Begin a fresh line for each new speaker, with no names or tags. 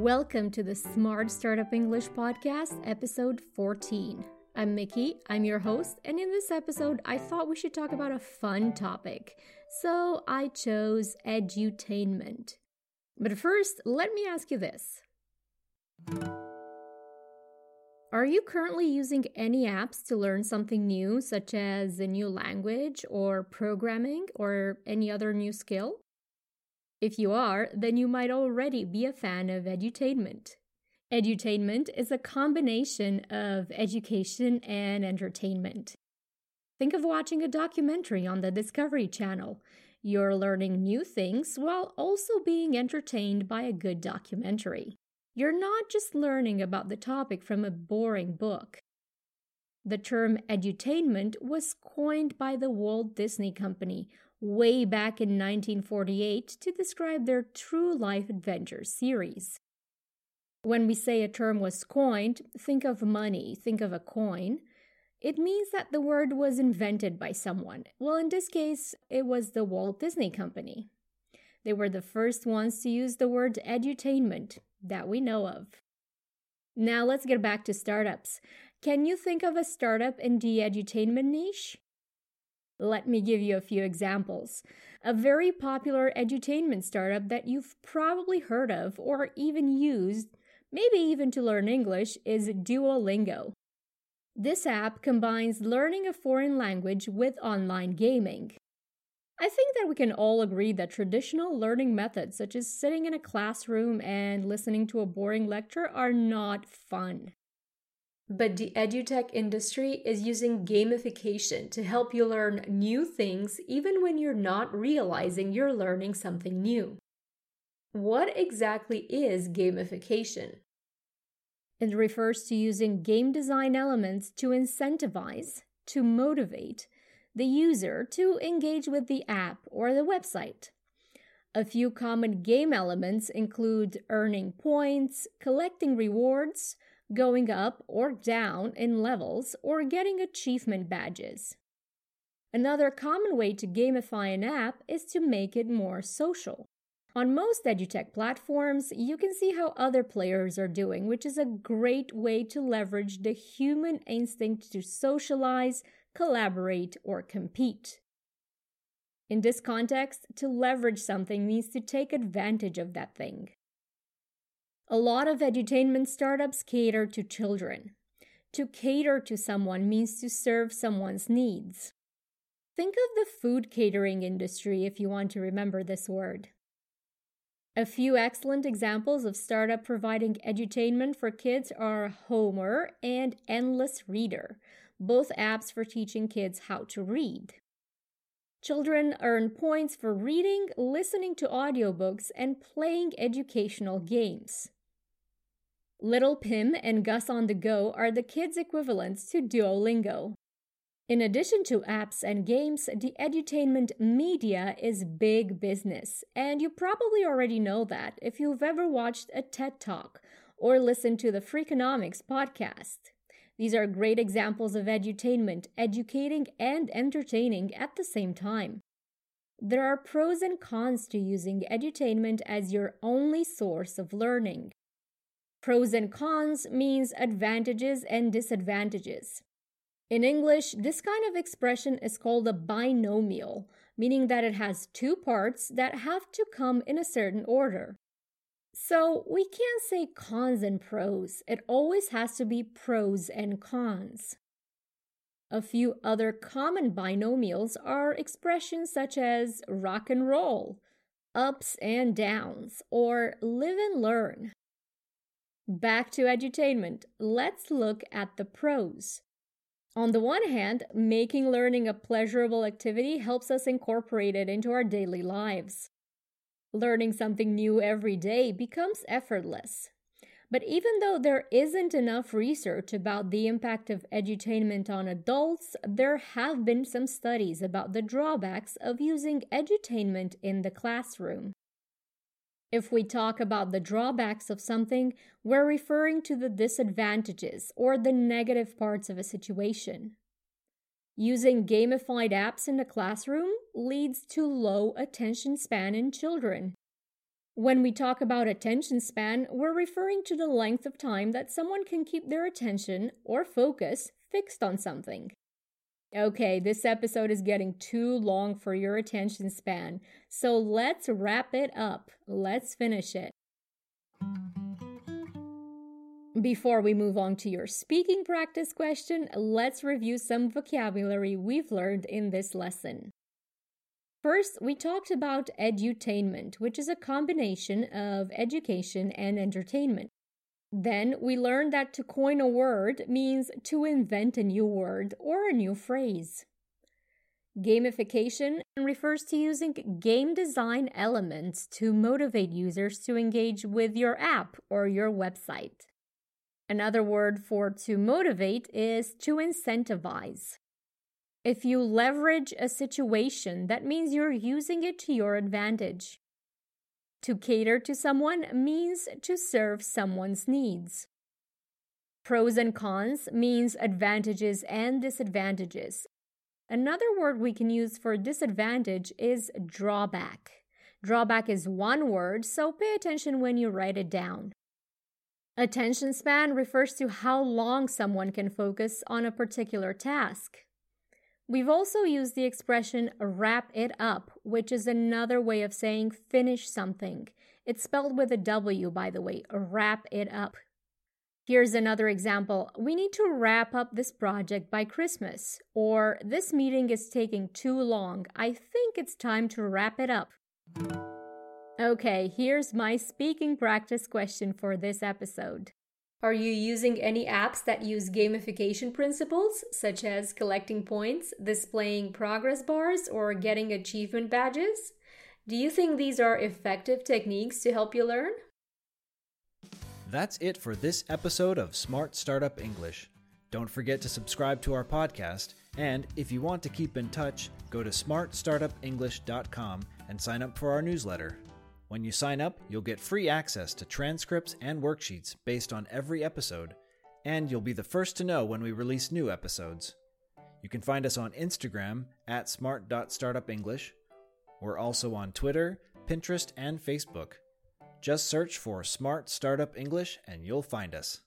Welcome to the Smart Startup English Podcast, episode 14. I'm Mickey, I'm your host, and in this episode, I thought we should talk about a fun topic. So I chose edutainment. But first, let me ask you this Are you currently using any apps to learn something new, such as a new language or programming or any other new skill? If you are, then you might already be a fan of edutainment. Edutainment is a combination of education and entertainment. Think of watching a documentary on the Discovery Channel. You're learning new things while also being entertained by a good documentary. You're not just learning about the topic from a boring book. The term edutainment was coined by the Walt Disney Company way back in 1948 to describe their true life adventure series. When we say a term was coined, think of money, think of a coin. It means that the word was invented by someone. Well, in this case, it was the Walt Disney Company. They were the first ones to use the word edutainment that we know of. Now let's get back to startups. Can you think of a startup in the edutainment niche? Let me give you a few examples. A very popular edutainment startup that you've probably heard of or even used, maybe even to learn English, is Duolingo. This app combines learning a foreign language with online gaming. I think that we can all agree that traditional learning methods, such as sitting in a classroom and listening to a boring lecture, are not fun. But the edutech industry is using gamification to help you learn new things even when you're not realizing you're learning something new. What exactly is gamification? It refers to using game design elements to incentivize, to motivate the user to engage with the app or the website. A few common game elements include earning points, collecting rewards, going up or down in levels, or getting achievement badges. Another common way to gamify an app is to make it more social. On most edutech platforms, you can see how other players are doing, which is a great way to leverage the human instinct to socialize, collaborate, or compete. In this context, to leverage something means to take advantage of that thing. A lot of edutainment startups cater to children. To cater to someone means to serve someone's needs. Think of the food catering industry if you want to remember this word. A few excellent examples of startup providing edutainment for kids are Homer and Endless Reader, both apps for teaching kids how to read. Children earn points for reading, listening to audiobooks, and playing educational games. Little Pim and Gus on the Go are the kids' equivalents to Duolingo. In addition to apps and games, the edutainment media is big business, and you probably already know that if you've ever watched a TED Talk or listened to the Freakonomics podcast. These are great examples of edutainment, educating and entertaining at the same time. There are pros and cons to using edutainment as your only source of learning. Pros and cons means advantages and disadvantages. In English, this kind of expression is called a binomial, meaning that it has two parts that have to come in a certain order. So we can't say cons and pros, it always has to be pros and cons. A few other common binomials are expressions such as rock and roll, ups and downs, or live and learn. Back to edutainment. Let's look at the pros. On the one hand, making learning a pleasurable activity helps us incorporate it into our daily lives. Learning something new every day becomes effortless. But even though there isn't enough research about the impact of edutainment on adults, there have been some studies about the drawbacks of using edutainment in the classroom. If we talk about the drawbacks of something, we're referring to the disadvantages or the negative parts of a situation. Using gamified apps in the classroom leads to low attention span in children. When we talk about attention span, we're referring to the length of time that someone can keep their attention or focus fixed on something. Okay, this episode is getting too long for your attention span, so let's wrap it up. Let's finish it. Before we move on to your speaking practice question, let's review some vocabulary we've learned in this lesson. First, we talked about edutainment, which is a combination of education and entertainment. Then we learned that to coin a word means to invent a new word or a new phrase. Gamification refers to using game design elements to motivate users to engage with your app or your website. Another word for to motivate is to incentivize. If you leverage a situation, that means you're using it to your advantage. To cater to someone means to serve someone's needs. Pros and cons means advantages and disadvantages. Another word we can use for disadvantage is drawback. Drawback is one word, so pay attention when you write it down. Attention span refers to how long someone can focus on a particular task. We've also used the expression wrap it up, which is another way of saying finish something. It's spelled with a W, by the way, wrap it up. Here's another example. We need to wrap up this project by Christmas. Or this meeting is taking too long. I think it's time to wrap it up. Okay, here's my speaking practice question for this episode. Are you using any apps that use gamification principles, such as collecting points, displaying progress bars, or getting achievement badges? Do you think these are effective techniques to help you learn?
That's it for this episode of Smart Startup English. Don't forget to subscribe to our podcast, and if you want to keep in touch, go to smartstartupenglish.com and sign up for our newsletter. When you sign up, you'll get free access to transcripts and worksheets based on every episode, and you'll be the first to know when we release new episodes. You can find us on Instagram at smart.startupenglish. We're also on Twitter, Pinterest, and Facebook. Just search for Smart Startup English and you'll find us.